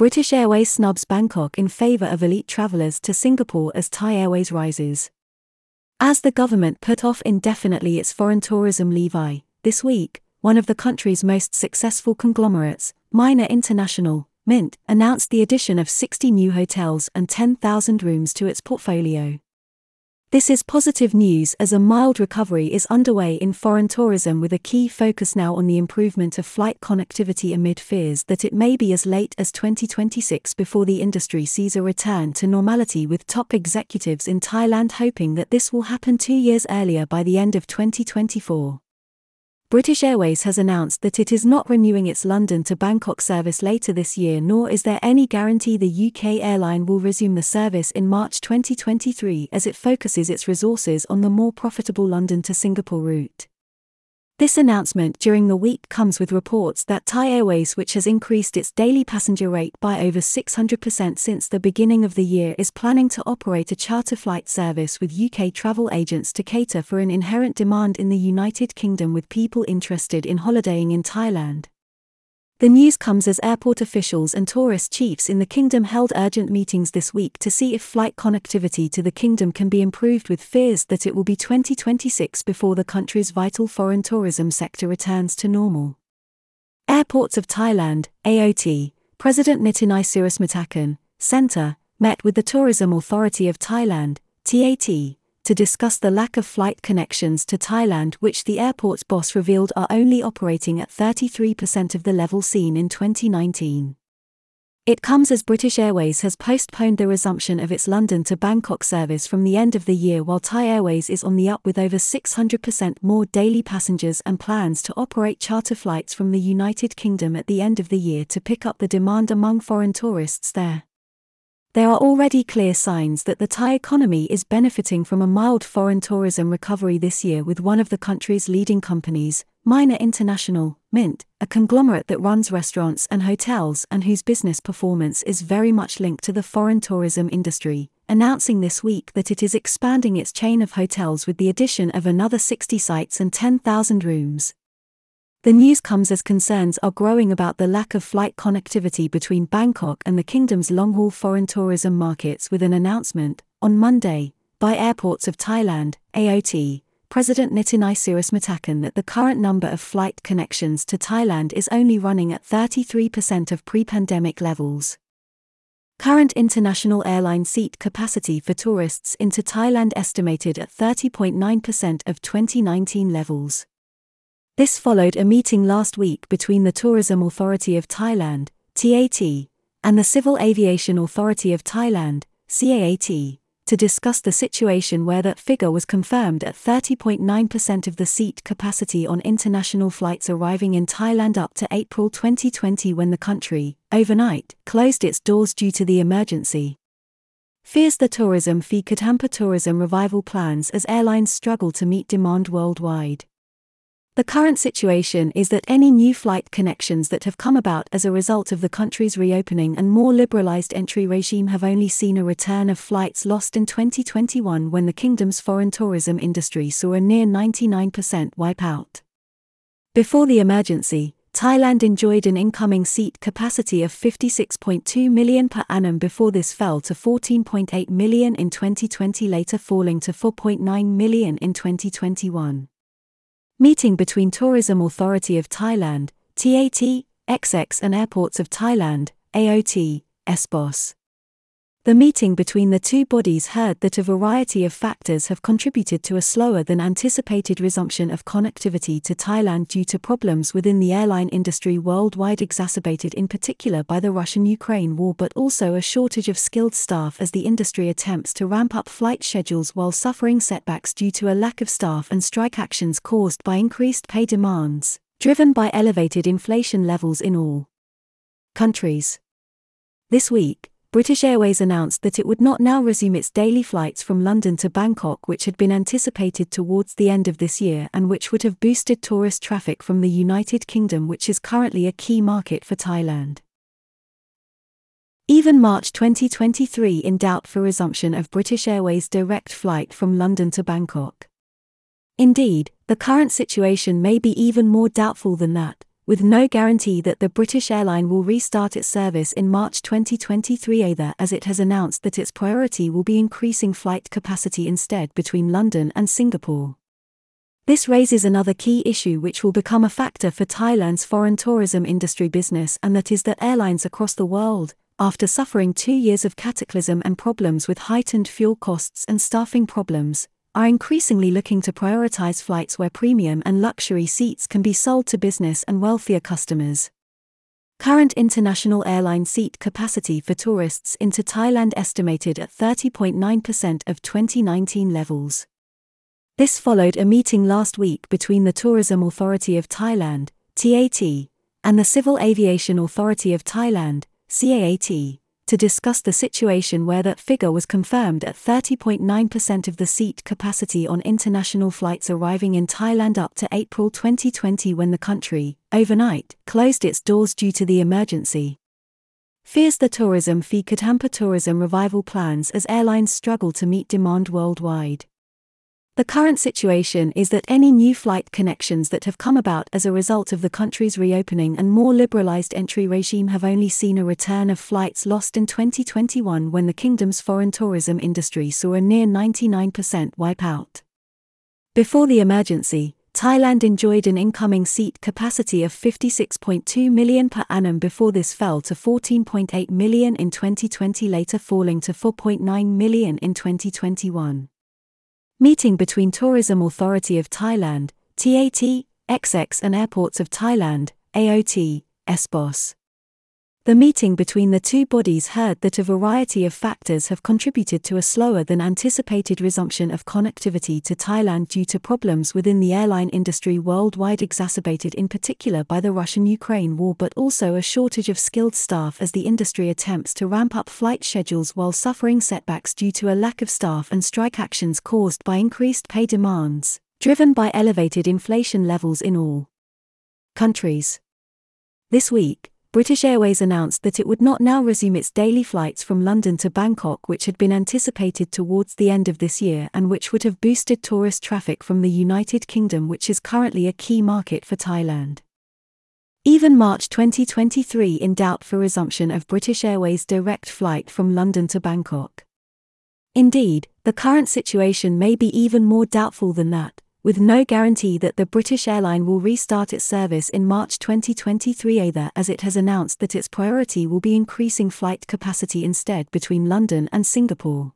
British Airways snubs Bangkok in favour of elite travellers to Singapore as Thai Airways rises. As the government put off indefinitely its foreign tourism levy, this week, one of the country's most successful conglomerates, Minor International, Mint, announced the addition of 60 new hotels and 10,000 rooms to its portfolio. This is positive news as a mild recovery is underway in foreign tourism with a key focus now on the improvement of flight connectivity amid fears that it may be as late as 2026 before the industry sees a return to normality with top executives in Thailand hoping that this will happen two years earlier by the end of 2024. British Airways has announced that it is not renewing its London to Bangkok service later this year, nor is there any guarantee the UK airline will resume the service in March 2023 as it focuses its resources on the more profitable London to Singapore route. This announcement during the week comes with reports that Thai Airways, which has increased its daily passenger rate by over 600% since the beginning of the year, is planning to operate a charter flight service with UK travel agents to cater for an inherent demand in the United Kingdom with people interested in holidaying in Thailand. The news comes as airport officials and tourist chiefs in the kingdom held urgent meetings this week to see if flight connectivity to the kingdom can be improved with fears that it will be 2026 before the country's vital foreign tourism sector returns to normal. Airports of Thailand, AOT, President Nitinai Sirismatthakarn, Centre, met with the Tourism Authority of Thailand, TAT, to discuss the lack of flight connections to Thailand, which the airport's boss revealed are only operating at 33% of the level seen in 2019. It comes as British Airways has postponed the resumption of its London to Bangkok service from the end of the year, while Thai Airways is on the up with over 600% more daily passengers and plans to operate charter flights from the United Kingdom at the end of the year to pick up the demand among foreign tourists there. There are already clear signs that the Thai economy is benefiting from a mild foreign tourism recovery this year with one of the country's leading companies, Minor International, Mint, a conglomerate that runs restaurants and hotels and whose business performance is very much linked to the foreign tourism industry, announcing this week that it is expanding its chain of hotels with the addition of another 60 sites and 10,000 rooms. The news comes as concerns are growing about the lack of flight connectivity between Bangkok and the kingdom's long haul foreign tourism markets with an announcement, on Monday, by Airports of Thailand, AOT, President Nitinai Sirismatthakarn that the current number of flight connections to Thailand is only running at 33% of pre pandemic levels. Current international airline seat capacity for tourists into Thailand estimated at 30.9% of 2019 levels. This followed a meeting last week between the Tourism Authority of Thailand, TAT, and the Civil Aviation Authority of Thailand, CAAT, to discuss the situation where that figure was confirmed at 30.9% of the seat capacity on international flights arriving in Thailand up to April 2020 when the country, overnight, closed its doors due to the emergency. Fears the tourism fee could hamper tourism revival plans as airlines struggle to meet demand worldwide. The current situation is that any new flight connections that have come about as a result of the country's reopening and more liberalized entry regime have only seen a return of flights lost in 2021 when the kingdom's foreign tourism industry saw a near 99% wipeout. Before the emergency, Thailand enjoyed an incoming seat capacity of 56.2 million per annum before this fell to 14.8 million in 2020, later falling to 4.9 million in 2021. Meeting between Tourism Authority of Thailand, TAT, XX and Airports of Thailand, AOT, SBOS. The meeting between the two bodies heard that a variety of factors have contributed to a slower than anticipated resumption of connectivity to Thailand due to problems within the airline industry worldwide, exacerbated in particular by the Russian Ukraine war, but also a shortage of skilled staff as the industry attempts to ramp up flight schedules while suffering setbacks due to a lack of staff and strike actions caused by increased pay demands, driven by elevated inflation levels in all countries. This week, British Airways announced that it would not now resume its daily flights from London to Bangkok, which had been anticipated towards the end of this year and which would have boosted tourist traffic from the United Kingdom, which is currently a key market for Thailand. Even March 2023 in doubt for resumption of British Airways' direct flight from London to Bangkok. Indeed, the current situation may be even more doubtful than that, with no guarantee that the British airline will restart its service in March 2023 either, as it has announced that its priority will be increasing flight capacity instead between London and Singapore. This raises another key issue which will become a factor for Thailand's foreign tourism industry business, and that is that airlines across the world, after suffering two years of cataclysm and problems with heightened fuel costs and staffing problems, are increasingly looking to prioritize flights where premium and luxury seats can be sold to business and wealthier customers. Current international airline seat capacity for tourists into Thailand estimated at 30.9% of 2019 levels. This followed a meeting last week between the Tourism Authority of Thailand, TAT, and the Civil Aviation Authority of Thailand, CAAT, to discuss the situation where that figure was confirmed at 30.9% of the seat capacity on international flights arriving in Thailand up to April 2020 when the country, overnight, closed its doors due to the emergency. Fears the tourism fee could hamper tourism revival plans as airlines struggle to meet demand worldwide. The current situation is that any new flight connections that have come about as a result of the country's reopening and more liberalized entry regime have only seen a return of flights lost in 2021 when the kingdom's foreign tourism industry saw a near 99% wipeout. Before the emergency, Thailand enjoyed an incoming seat capacity of 56.2 million per annum before this fell to 14.8 million in 2020, later falling to 4.9 million in 2021. Meeting between Tourism Authority of Thailand, TAT, XX and Airports of Thailand, AOT, SBOS. The meeting between the two bodies heard that a variety of factors have contributed to a slower than anticipated resumption of connectivity to Thailand due to problems within the airline industry worldwide, exacerbated in particular by the Russian Ukraine war, but also a shortage of skilled staff as the industry attempts to ramp up flight schedules while suffering setbacks due to a lack of staff and strike actions caused by increased pay demands, driven by elevated inflation levels in all countries. This week, British Airways announced that it would not now resume its daily flights from London to Bangkok, which had been anticipated towards the end of this year and which would have boosted tourist traffic from the United Kingdom, which is currently a key market for Thailand. Even March 2023 in doubt for resumption of British Airways' direct flight from London to Bangkok. Indeed, the current situation may be even more doubtful than that, with no guarantee that the British airline will restart its service in March 2023 either, as it has announced that its priority will be increasing flight capacity instead between London and Singapore.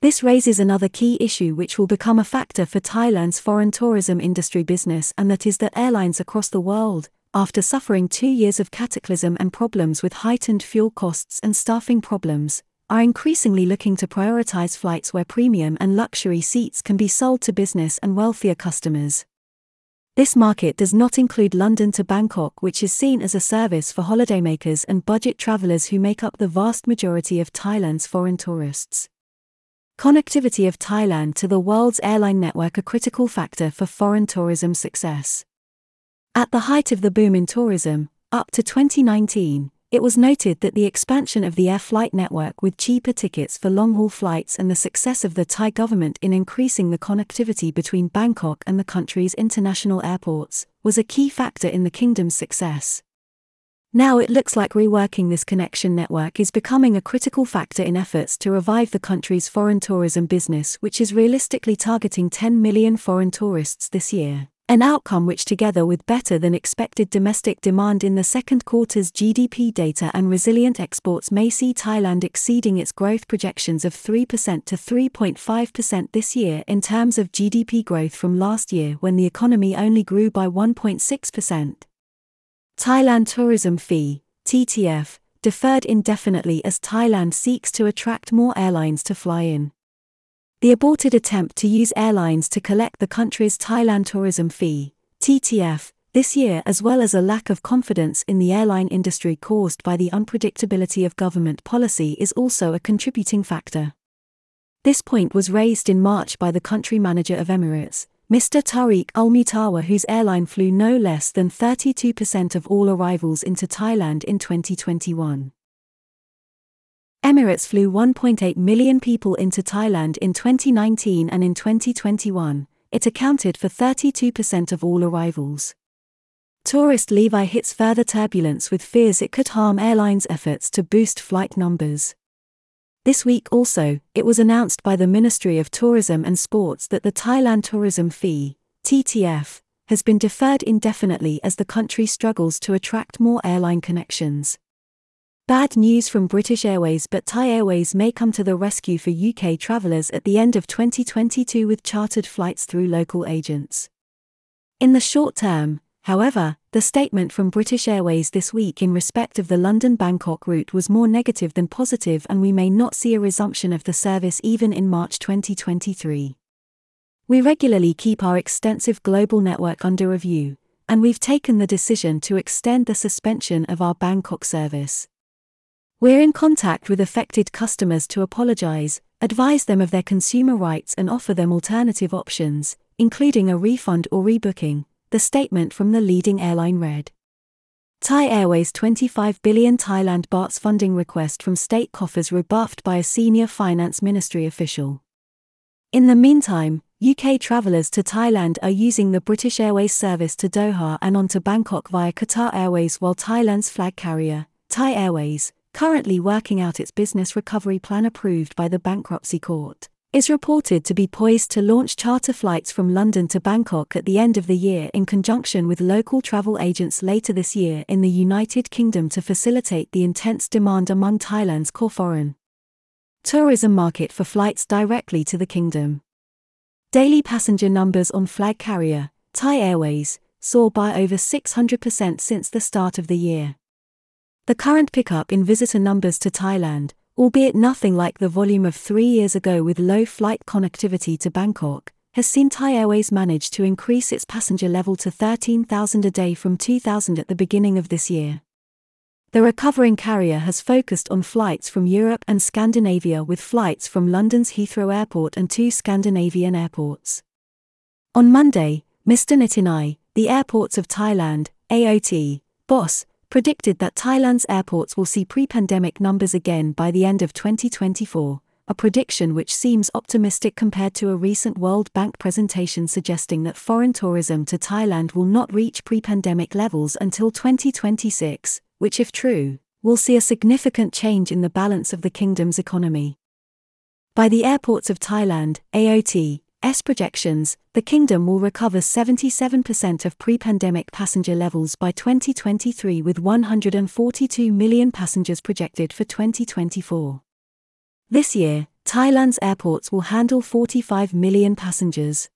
This raises another key issue which will become a factor for Thailand's foreign tourism industry business, and that is that airlines across the world, after suffering two years of cataclysm and problems with heightened fuel costs and staffing problems, are increasingly looking to prioritize flights where premium and luxury seats can be sold to business and wealthier customers. This market does not include London to Bangkok, which is seen as a service for holidaymakers and budget travelers who make up the vast majority of Thailand's foreign tourists. Connectivity of Thailand to the world's airline network a critical factor for foreign tourism success. At the height of the boom in tourism, up to 2019, it was noted that the expansion of the air flight network with cheaper tickets for long haul flights and the success of the Thai government in increasing the connectivity between Bangkok and the country's international airports was a key factor in the kingdom's success. Now it looks like reworking this connection network is becoming a critical factor in efforts to revive the country's foreign tourism business, which is realistically targeting 10 million foreign tourists this year an outcome which together with better than expected domestic demand in the second quarter's GDP data and resilient exports may see Thailand exceeding its growth projections of 3% to 3.5% this year in terms of GDP growth from last year when the economy only grew by 1.6%. Thailand Tourism Fee, TTF, deferred indefinitely as Thailand seeks to attract more airlines to fly in. The aborted attempt to use airlines to collect the country's Thailand tourism fee, TTF, this year, as well as a lack of confidence in the airline industry caused by the unpredictability of government policy, is also a contributing factor. This point was raised in March by the country manager of Emirates, Mr. Tariq Al Mutawa, whose airline flew no less than 32% of all arrivals into Thailand in 2021. Emirates flew 1.8 million people into Thailand in 2019 and in 2021, it accounted for 32% of all arrivals. Tourist levy hits further turbulence with fears it could harm airlines' efforts to boost flight numbers. This week also, it was announced by the Ministry of Tourism and Sports that the Thailand Tourism Fee, TTF, has been deferred indefinitely as the country struggles to attract more airline connections. Bad news from British Airways, but Thai Airways may come to the rescue for UK travellers at the end of 2022 with chartered flights through local agents. In the short term, However, the statement from British Airways this week in respect of the London Bangkok route was more negative than positive, and we may not see a resumption of the service even in March 2023. We regularly keep our extensive global network under review, and we've taken the decision to extend the suspension of our Bangkok service. We're in contact with affected customers to apologize, advise them of their consumer rights, and offer them alternative options, including a refund or rebooking, the statement from the leading airline read. Thai Airways 25 billion Thailand bahts funding request from state coffers rebuffed by a senior finance ministry official. In the meantime, UK travellers to Thailand are using the British Airways service to Doha and on to Bangkok via Qatar Airways while Thailand's flag carrier, Thai Airways, currently working out its business recovery plan approved by the bankruptcy court is reported to be poised to launch charter flights from London to Bangkok at the end of the year in conjunction with local travel agents later this year in the United Kingdom to facilitate the intense demand among Thailand's core foreign tourism market for flights directly to the kingdom. Daily passenger numbers on flag carrier, Thai Airways, soar by over 600% since the start of the year. The current pickup in visitor numbers to Thailand, albeit nothing like the volume of three years ago with low flight connectivity to Bangkok, has seen Thai Airways manage to increase its passenger level to 13,000 a day from 2,000 at the beginning of this year. The recovering carrier has focused on flights from Europe and Scandinavia with flights from London's Heathrow Airport and two Scandinavian airports. On Monday, Mr. Nitinai, the Airports of Thailand, AOT, boss, predicted that Thailand's airports will see pre pandemic numbers again by the end of 2024, a prediction which seems optimistic compared to a recent World Bank presentation suggesting that foreign tourism to Thailand will not reach pre pandemic levels until 2026, which, if true, will see a significant change in the balance of the kingdom's economy. By the airports of Thailand, AOT, S projections, the kingdom will recover 77% of pre pandemic passenger levels by 2023, with 142 million passengers projected for 2024. This year, Thailand's airports will handle 45 million passengers.